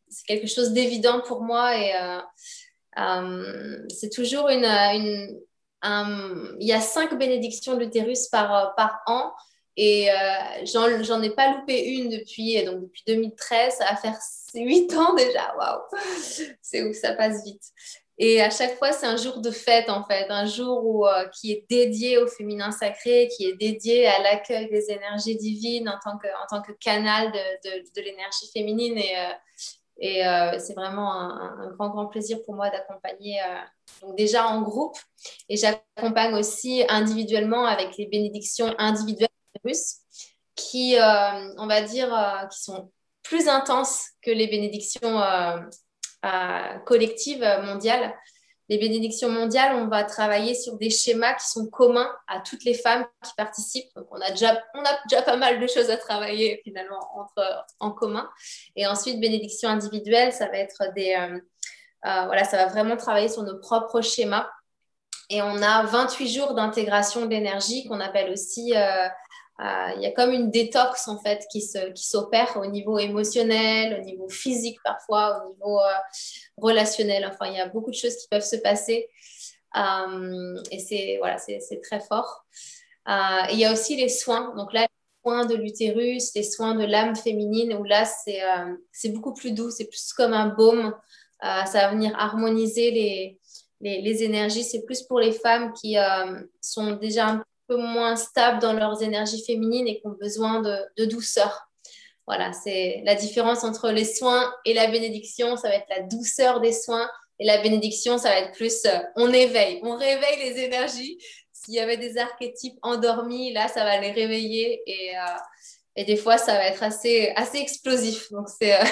c'est quelque chose d'évident pour moi et euh, c'est toujours une, une il y a cinq bénédictions de l'utérus par, par an et j'en ai pas loupé une depuis, donc depuis 2013, ça va faire huit ans déjà, waouh, c'est où ça passe vite. Et à chaque fois, c'est un jour de fête, en fait, un jour euh, qui est dédié au féminin sacré, qui est dédié à l'accueil des énergies divines en tant que, en tant que canal de, de, l'énergie féminine. Et, euh, euh, c'est vraiment un, grand, grand plaisir pour moi d'accompagner, déjà en groupe, et j'accompagne aussi individuellement avec les bénédictions individuelles russes, qui, on va dire, qui sont plus intenses que les bénédictions collective mondiale. Les bénédictions mondiales, on va travailler sur des schémas qui sont communs à toutes les femmes qui participent. Donc, on a déjà, on a déjà pas mal de choses à travailler finalement entre, en commun. Et ensuite, bénédictions individuelles, ça va être des. Euh, euh, voilà, ça va vraiment travailler sur nos propres schémas. Et on a 28 jours d'intégration d'énergie qu'on appelle aussi euh, euh, il y a comme une détox en fait qui s'opère qui au niveau émotionnel, au niveau physique parfois, au niveau euh, relationnel. Enfin, il y a beaucoup de choses qui peuvent se passer euh, et c'est voilà, c'est très fort. il y a aussi les soins. Donc là, soins de l'utérus, les soins de l'âme féminine, où là, c'est beaucoup plus doux, c'est plus comme un baume. ça va venir harmoniser les, les, les énergies. C'est plus pour les femmes qui sont déjà un peu moins stables dans leurs énergies féminines et qui ont besoin de, douceur. Voilà, c'est la différence entre les soins et la bénédiction. Ça va être la douceur des soins et la bénédiction, ça va être plus euh, on éveille, on réveille les énergies. S'il y avait des archétypes endormis, là, ça va les réveiller et, euh, et des fois, ça va être assez, assez explosif. Donc, c'est. Euh,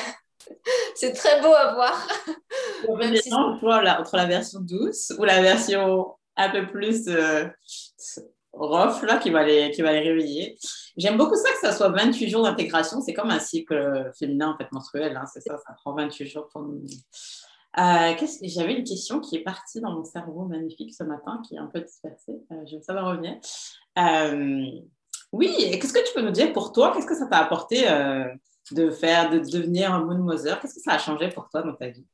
c'est très beau à voir. Si... entre la version douce ou la version un peu plus rough là, qui va les, qui va les réveiller. J'aime beaucoup ça que ça soit 28 jours d'intégration. C'est comme un cycle féminin en fait menstruel. Hein, c'est ça, ça prend 28 jours pour nous. Euh, J'avais une question qui est partie dans mon cerveau magnifique ce matin, qui est un peu dispersée. Euh, je revenir. Euh, oui, qu'est-ce que tu peux nous dire pour toi? Qu'est-ce que ça t'a apporté euh, de faire, de devenir un moon mother Qu'est-ce que ça a changé pour toi dans ta vie?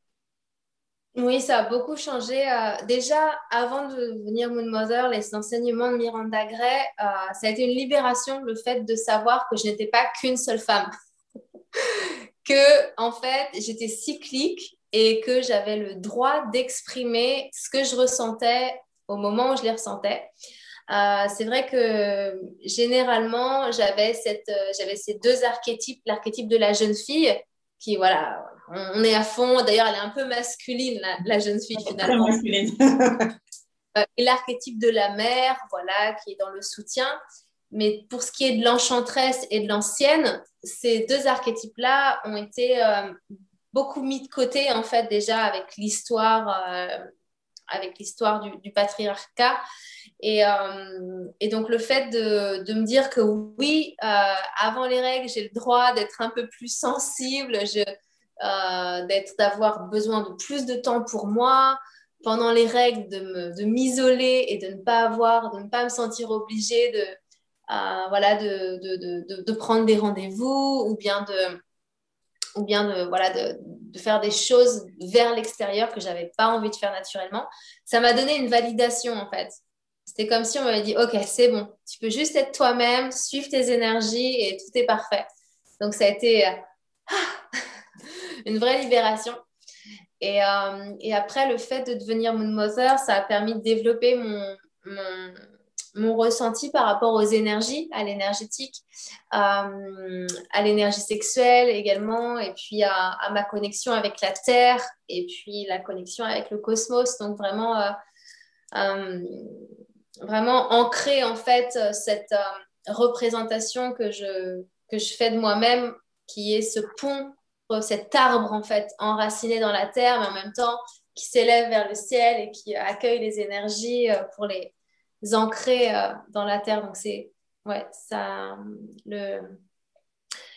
Oui, ça a beaucoup changé. Euh, déjà, avant de devenir Moon Mother, les enseignements de Miranda Gray, euh, ça a été une libération, le fait de savoir que je n'étais pas qu'une seule femme. que, en fait, j'étais cyclique et que j'avais le droit d'exprimer ce que je ressentais au moment où je les ressentais. Euh, c'est vrai que généralement, j'avais ces deux archétypes, l'archétype de la jeune fille, qui, voilà, on est à fond. D'ailleurs, elle est un peu masculine, la, jeune fille, finalement. Très masculine. Euh, et l'archétype de la mère, voilà, qui est dans le soutien. Mais pour ce qui est de l'enchanteresse et de l'ancienne, ces deux archétypes-là ont été euh, beaucoup mis de côté, en fait, déjà avec l'histoire, euh, avec l'histoire du, patriarcat. Et, et, donc, le fait de, de me dire que oui, avant les règles, j'ai le droit d'être un peu plus sensible, je, euh, d'être, d'avoir besoin de plus de temps pour moi, pendant les règles, de, m'isoler et de ne pas avoir, de ne pas me sentir obligée de, euh, voilà, de, de, de, prendre des rendez-vous ou bien de, ou bien de, voilà, de, faire des choses vers l'extérieur que j'avais pas envie de faire naturellement. Ça m'a donné une validation en fait. C'était comme si on m'avait dit, OK, c'est bon, tu peux juste être toi-même, suivre tes énergies et tout est parfait. Donc, ça a été une vraie libération. Et, et, après, le fait de devenir Moon Mother, ça a permis de développer mon, mon, ressenti par rapport aux énergies, à l'énergétique, euh, à l'énergie sexuelle également, et puis à, ma connexion avec la Terre, et puis la connexion avec le cosmos. Donc vraiment, euh, euh, vraiment ancrer en fait cette représentation que je, que je fais de moi-même, qui est ce pont, cet arbre en fait enraciné dans la Terre, mais en même temps qui s'élève vers le ciel et qui accueille les énergies pour les ancrés euh, dans la terre. Donc, c'est ouais, ça.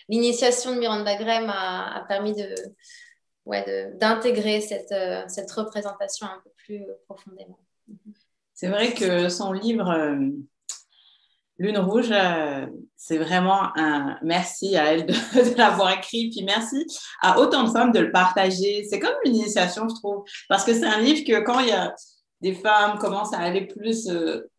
L'initiation de Miranda Graham a, permis de, ouais, d'intégrer cette, euh, cette représentation un peu plus profondément. C'est vrai que son livre euh, Lune Rouge, c'est vraiment un merci à elle de, l'avoir écrit, puis merci à autant de femmes de le partager. C'est comme une initiation, je trouve, parce que c'est un livre que quand il y a des femmes commencent à aller plus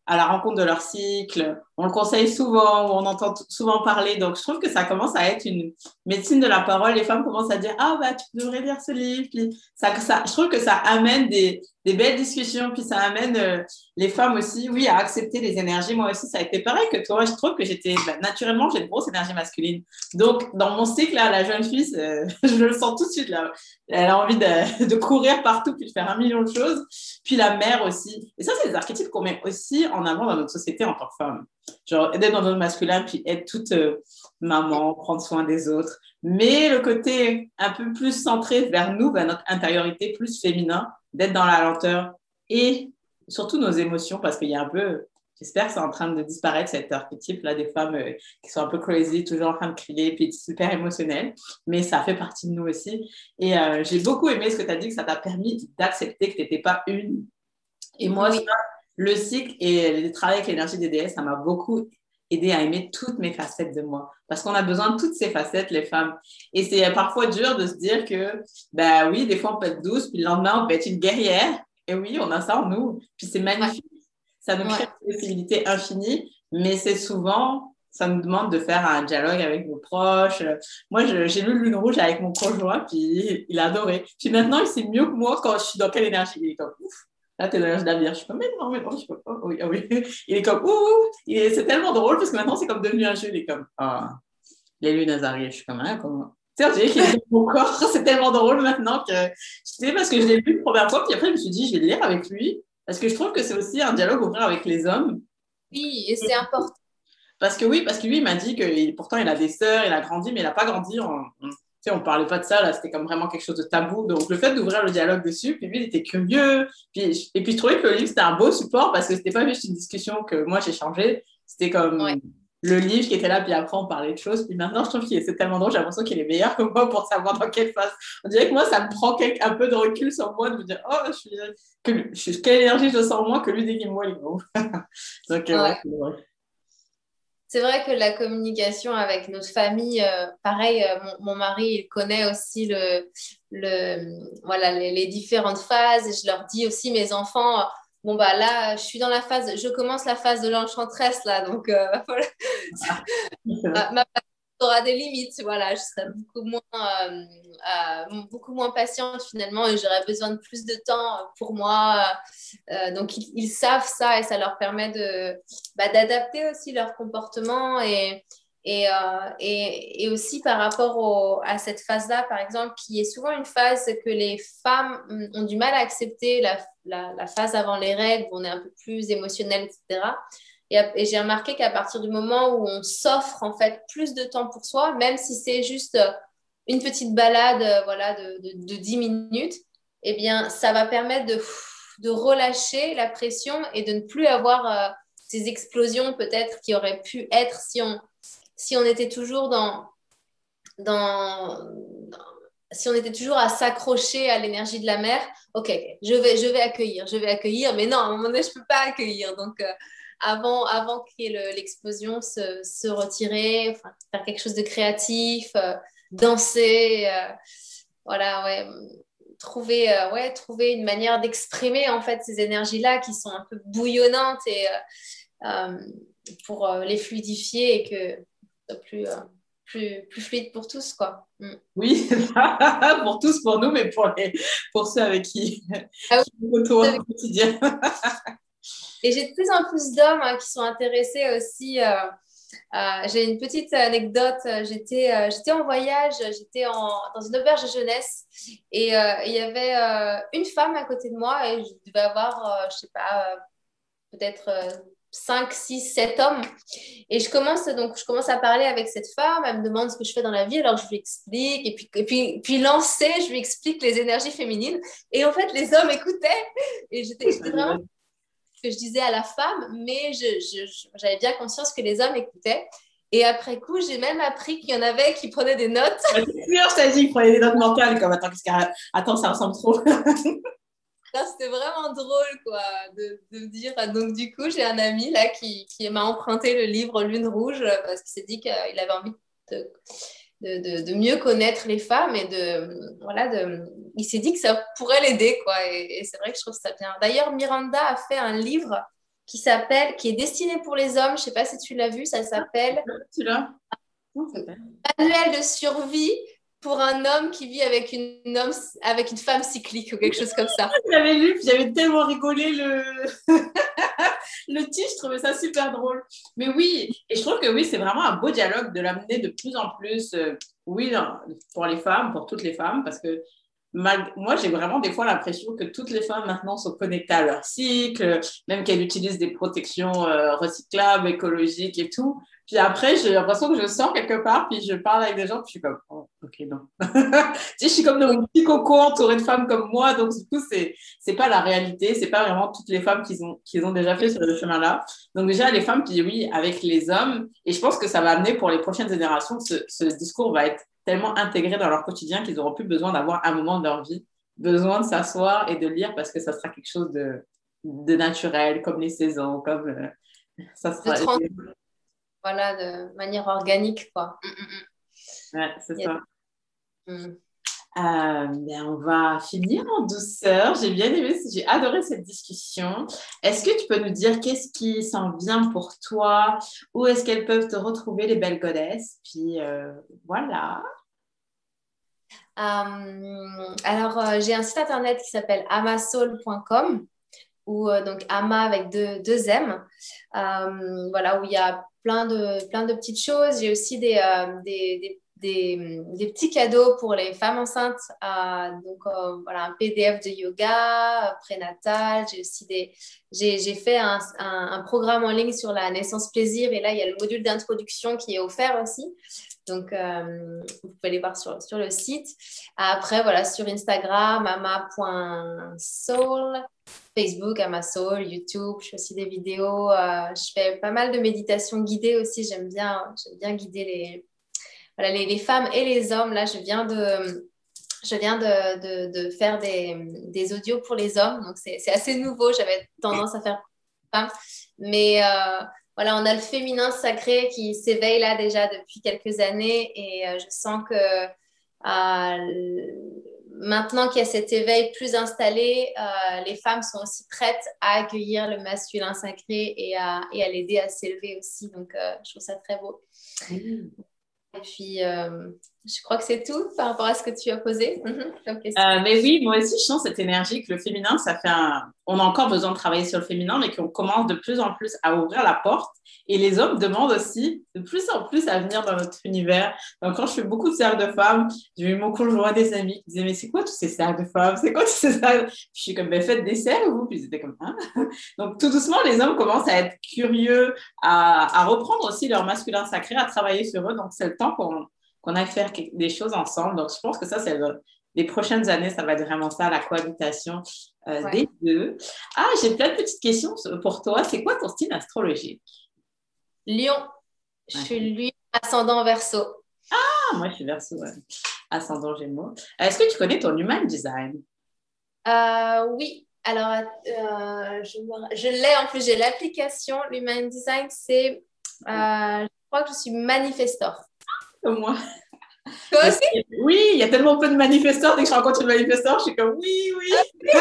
à la rencontre de leur cycle. On le conseille souvent, on entend souvent parler. Donc, je trouve que ça commence à être une médecine de la parole. Les femmes commencent à dire Ah, bah, tu devrais lire ce livre. Puis ça, je trouve que ça amène des, belles discussions. Puis ça amène euh, les femmes aussi, oui, à accepter les énergies. Moi aussi, ça a été pareil que toi. Je trouve que j'étais, bah, naturellement, j'ai une grosse énergie masculine. Donc, dans mon cycle, là, la jeune fille, je le sens tout de suite. Là. Elle a envie de, de courir partout puis de faire un million de choses. Puis la mère aussi. Et ça, c'est des archétypes qu'on met aussi avant dans notre société en tant que femme. Genre, être dans notre masculin, puis être toute euh, maman, prendre soin des autres. Mais le côté un peu plus centré vers nous, vers notre intériorité plus féminin, d'être dans la lenteur et surtout nos émotions, parce qu'il y a un peu, j'espère que c'est en train de disparaître cet archétype-là des femmes euh, qui sont un peu crazy, toujours en train de crier, puis super émotionnelles. Mais ça fait partie de nous aussi. Et euh, j'ai beaucoup aimé ce que tu as dit, que ça t'a permis d'accepter que tu n'étais pas une. Et moi, oui le cycle et le travail avec l'énergie des déesses, ça m'a beaucoup aidé à aimer toutes mes facettes de moi. Parce qu'on a besoin de toutes ces facettes, les femmes. Et c'est parfois dur de se dire que, ben oui, des fois on peut être douce, puis le lendemain on peut être une guerrière. Et oui, on a ça en nous. Puis c'est magnifique. Ça nous crée une possibilité infinie, mais c'est souvent, ça nous demande de faire un dialogue avec nos proches. Moi, j'ai lu Lune Rouge avec mon conjoint, puis il a adoré. Puis maintenant, il sait mieux que moi quand je suis dans quelle énergie. Il est comme, ouf, Là, t'es dans l'âge d'avenir. Je suis comme, mais non, mais non, je peux pas. Oui, ah oui. Il est comme, ouh, c'est tellement drôle parce que maintenant, c'est comme devenu un jeu. Il est comme, ah, les lunes arrivent. Je suis comme, hein, comment? Tu sais, qu'il est mon corps. C'est tellement drôle maintenant que, sais, parce que je l'ai lu la première fois, puis après, je me suis dit, je vais le lire avec lui. Parce que je trouve que c'est aussi un dialogue ouvert avec les hommes. Oui, et c'est important. Parce que oui, parce que lui, il m'a dit que pourtant, il a des sœurs, il a grandi, mais il n'a pas grandi en, sais, on parlait pas de ça, là, c'était comme vraiment quelque chose de tabou. Donc, le fait d'ouvrir le dialogue dessus, puis lui, il était curieux. Puis, et puis, je trouvais que le livre, c'était un beau support parce que c'était pas juste une discussion que moi, j'ai changé. C'était comme le livre qui était là, puis après, on parlait de choses. Puis maintenant, je trouve que c'est tellement drôle, j'ai l'impression qu'il est meilleur que moi pour savoir dans quelle phase. On dirait que moi, ça me prend un peu de recul sur moi, de me dire, oh, je suis, que, quelle énergie je sens en moi que lui, dès qu'il moi, il Donc, euh, ouais. C'est vrai que la communication avec notre famille, euh, pareil, euh, mon, mari, il connaît aussi le, le, voilà, les, différentes phases. Et je leur dis aussi, mes enfants, bon, bah là, je suis dans la phase, je commence la phase de l'enchantresse, là. Donc, euh, voilà. ma, aura des limites. Voilà, je serai beaucoup moins, euh, euh, beaucoup moins patiente finalement et j'aurai besoin de plus de temps pour moi. Euh, donc, ils, savent ça et ça leur permet de, bah, d'adapter aussi leur comportement et, et, et, aussi par rapport à cette phase-là, par exemple, qui est souvent une phase que les femmes ont du mal à accepter, la phase avant les règles, où on est un peu plus émotionnel, etc. Et, j'ai remarqué qu'à partir du moment où on s'offre en fait plus de temps pour soi, même si c'est juste euh, une petite balade euh, voilà, de, de, 10 minutes, eh bien, ça va permettre de, de, relâcher la pression et de ne plus avoir euh, ces explosions peut-être qui auraient pu être si on, si on était toujours dans, dans, si on était toujours à s'accrocher à l'énergie de la mer, ok, je vais, je vais accueillir, je vais accueillir, mais non, à un moment donné, je ne peux pas accueillir. Donc, avant, avant qu'il y ait l'explosion, se, se, retirer, faire quelque chose de créatif, euh, danser, euh, voilà, ouais, trouver, euh, ouais, trouver une manière d'exprimer en fait ces énergies-là qui sont un peu bouillonnantes et pour les fluidifier et que ce soit plus, plus, plus fluide pour tous, quoi. Mm. Oui, pour tous, pour nous, mais pour, les, pour ceux avec qui, ah au quotidien. Et j'ai de plus en plus d'hommes hein, qui sont intéressés aussi. Euh, euh, j'ai une petite anecdote. J'étais, euh, j'étais en voyage, j'étais dans une auberge de jeunesse et il y avait une femme à côté de moi et je devais avoir, je sais pas, peut-être 5, 6, 7 hommes. Et je commence, donc, je commence à parler avec cette femme, elle me demande ce que je fais dans la vie, alors je lui explique, et puis, et puis, puis lancé, je lui explique les énergies féminines. Et en fait, les hommes écoutaient, et j'étais vraiment que je disais à la femme, mais j'avais bien conscience que les hommes écoutaient. Et après coup, j'ai même appris qu'il y en avait qui prenaient des notes. C'est sûr, je t'ai dit qu'ils prenaient des notes mentales, comme attends, attends ça ressemble trop. c'était vraiment drôle, quoi, de, de, dire. Donc, du coup, j'ai un ami là qui, qui m'a emprunté le livre Lune Rouge parce qu'il s'est dit qu'il avait envie de, de, de, mieux connaître les femmes et de. Voilà, de, il s'est dit que ça pourrait l'aider, quoi. Et, c'est vrai que je trouve ça bien. D'ailleurs, Miranda a fait un livre qui s'appelle, qui est destiné pour les hommes. Je sais pas si tu l'as vu, ça s'appelle. Tu l'as Manuel de survie pour un homme qui vit avec une, homme, avec une femme cyclique ou quelque chose comme ça. J'avais lu, j'avais tellement rigolé le... le titre, je trouvais ça super drôle. Mais oui, et je trouve que oui, c'est vraiment un beau dialogue de l'amener de plus en plus, euh, oui, pour les femmes, pour toutes les femmes, parce que moi, j'ai vraiment des fois l'impression que toutes les femmes maintenant sont connectées à leur cycle, même qu'elles utilisent des protections euh, recyclables, écologiques et tout. Puis après, j'ai l'impression que je sors quelque part, puis je parle avec des gens, puis je suis comme, oh, ok, non. tu sais, je suis comme dans mon petit coco entouré de femmes comme moi, donc du coup, c'est, c'est pas la réalité, c'est pas vraiment toutes les femmes qui ont, qui ont déjà fait sur le chemin-là. Donc déjà, les femmes, puis oui, avec les hommes, et je pense que ça va amener pour les prochaines générations, ce, ce discours va être tellement intégré dans leur quotidien qu'ils n'auront plus besoin d'avoir un moment de leur vie, besoin de s'asseoir et de lire parce que ça sera quelque chose de, de naturel, comme les saisons, comme euh, ça sera voilà, de manière organique, quoi. Mm, mm, mm. Ouais, c'est ça. Euh, ben, on va finir en douceur. J'ai bien aimé, j'ai adoré cette discussion. Est-ce que tu peux nous dire qu'est-ce qui s'en vient pour toi? Où est-ce qu'elles peuvent te retrouver, les belles godesses Puis euh, voilà. Euh, alors, j'ai un site internet qui s'appelle amasoul.com ou donc Ama avec deux, deux M. voilà, où il y a plein de, plein de petites choses. J'ai aussi des, euh, des, des, petits cadeaux pour les femmes enceintes. Euh, donc, euh, voilà, un PDF de yoga prénatal. J'ai aussi des. J'ai fait un, un, programme en ligne sur la naissance plaisir. Et là, il y a le module d'introduction qui est offert aussi. Donc, vous pouvez aller voir sur, sur le site. Après, voilà, sur Instagram, ama.soul. Facebook, Amazon, YouTube, je fais aussi des vidéos, euh, je fais pas mal de méditation guidée aussi, j'aime bien, bien guider les, voilà, les, femmes et les hommes. Là, je viens de, je viens de, faire des, des, audios pour les hommes, donc c'est assez nouveau, j'avais tendance à faire femmes, mais euh, voilà, on a le féminin sacré qui s'éveille là déjà depuis quelques années et euh, je sens que maintenant qu'il y a cet éveil plus installé, euh, les femmes sont aussi prêtes à accueillir le masculin sacré et à, et à l'aider à s'élever aussi. Donc, euh, je trouve ça très beau. Mmh. Et puis, euh, je crois que c'est tout par rapport à ce que tu as posé mais oui, moi aussi, je sens cette énergie que le féminin, ça fait un... On a encore besoin de travailler sur le féminin, mais qu'on commence de plus en plus à ouvrir la porte et les hommes demandent aussi de plus en plus à venir dans notre univers. Donc, quand je fais beaucoup de cercles de femmes, j'ai eu mon conjoint, des amis qui disaient Mais c'est quoi tous ces cercles de femmes? C'est quoi tous ces cercles? Je suis comme Ben, faites des cercles, vous Puis ils étaient comme hein? Donc, tout doucement, les hommes commencent à être curieux, à, reprendre aussi leur masculin sacré, à travailler sur eux. Donc, c'est le temps qu'on qu'on aille faire des choses ensemble. Donc, je pense que ça, c'est les prochaines années, ça va être vraiment ça, la cohabitation euh, des deux. Ah, j'ai plein de petites questions pour toi. C'est quoi ton style astrologique? Lion. Je suis lui, ascendant verso. Ah, moi, je suis verso, ascendant gémeaux. Est-ce que tu connais ton human design? Euh, oui. Alors, euh, je, l'ai en plus, j'ai l'application. L'human design, c'est. Euh, je crois que je suis manifestor. Comme moi. Toi aussi? Oui, il y a tellement peu de manifestants. Dès que je rencontre une manifesteur, je suis comme oui, oui.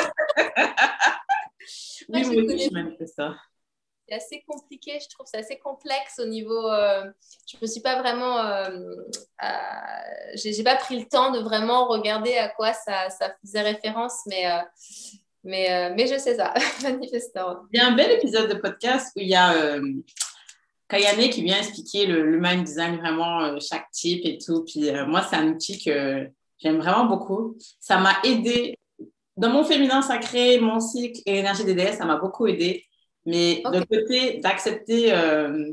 oui, moi aussi, je suis manifesteur. c'est assez compliqué, je trouve, c'est assez complexe au niveau. Euh, je me suis pas vraiment. Euh, j'ai pas pris le temps de vraiment regarder à quoi ça, ça faisait référence, mais. Euh, mais, mais je sais ça, manifestement. Il y a un bel épisode de podcast où il y a Kayane qui vient expliquer le, le mind design, vraiment chaque type et tout. Puis moi, c'est un outil que j'aime vraiment beaucoup. Ça m'a aidé dans mon féminin sacré, mon cycle et l'énergie des déesses, ça m'a beaucoup aidé. Mais de côté d'accepter euh,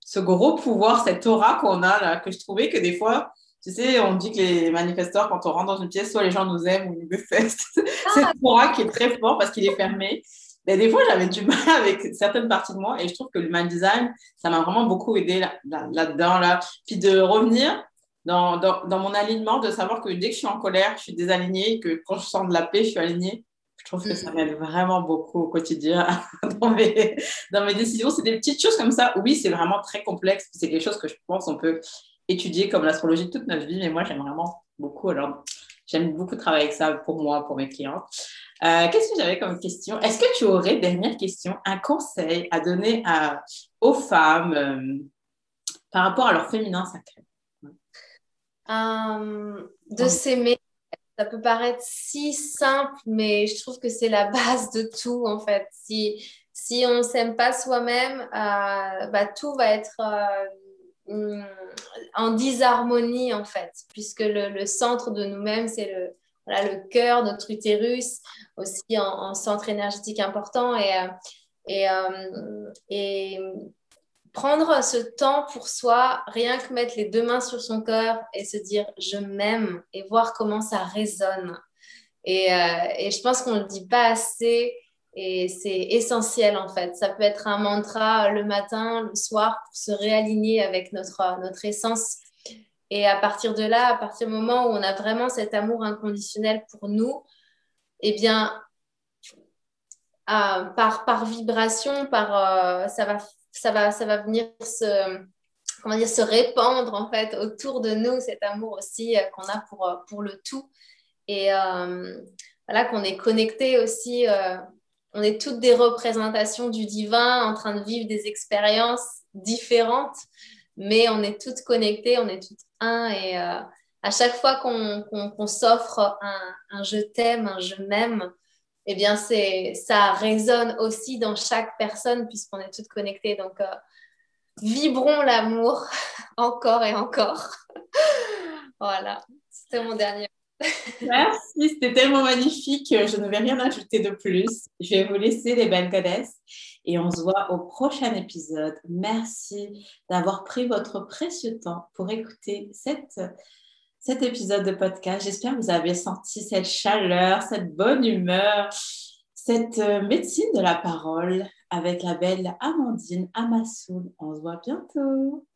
ce gros pouvoir, cette aura qu'on a là, que je trouvais que des fois, tu sais, on dit que les manifesteurs, quand on rentre dans une pièce, soit les gens nous aiment ou nous détestent. Ah. cette aura qui est très fort parce qu'il est fermé. Mais des fois, j'avais du mal avec certaines parties de moi et je trouve que le man design, ça m'a vraiment beaucoup aidé là-dedans. Là, là. Puis de revenir dans, dans, dans, mon alignement, de savoir que dès que je suis en colère, je suis désalignée, que quand je sens de la paix, je suis alignée. Je trouve que ça mm. m'aide vraiment beaucoup au quotidien dans, mes, dans mes décisions. C'est des petites choses comme ça. Oui, c'est vraiment très complexe. C'est quelque chose que je pense qu'on peut étudier comme l'astrologie toute notre vie. Mais moi, j'aime vraiment beaucoup. Alors, j'aime beaucoup travailler avec ça pour moi, pour mes clients. Euh, Qu'est-ce que j'avais comme question? Est-ce que tu aurais, dernière question, un conseil à donner à, aux femmes euh, par rapport à leur féminin sacré? Euh, de s'aimer. Ça peut paraître si simple, mais je trouve que c'est la base de tout, en fait. Si, si on ne s'aime pas soi-même, euh, bah, tout va être euh, en disharmonie, en fait, puisque le, centre de nous-mêmes, c'est le, voilà, le cœur, notre utérus, aussi en, centre énergétique important. Et, et, et prendre ce temps pour soi, rien que mettre les deux mains sur son cœur et se dire je m'aime et voir comment ça résonne. Et, euh, je pense qu'on ne le dit pas assez et c'est essentiel en fait. Ça peut être un mantra le matin, le soir pour se réaligner avec notre, notre essence. Et à partir de là, à partir du moment où on a vraiment cet amour inconditionnel pour nous, eh bien, euh, par, par vibration, par, euh, ça va ça va, ça va venir se, comment dire, se répandre en fait autour de nous, cet amour aussi euh, qu'on a pour, euh, pour le tout. Et voilà, qu'on est connecté aussi, on est toutes des représentations du divin en train de vivre des expériences différentes, mais on est toutes connectées, on est toutes un. Et à chaque fois qu'on s'offre un, un je t'aime, un je m'aime, eh bien, c'est, ça résonne aussi dans chaque personne puisqu'on est toutes connectées. Donc, euh, vibrons l'amour encore et encore. voilà, c'était mon dernier. Merci, c'était tellement magnifique. Je ne vais rien ajouter de plus. Je vais vous laisser les belles goddesses et on se voit au prochain épisode. Merci d'avoir pris votre précieux temps pour écouter cet épisode de podcast. J'espère que vous avez senti cette chaleur, cette bonne humeur, cette euh, médecine de la parole avec la belle Amandine Amassoul. On se voit bientôt.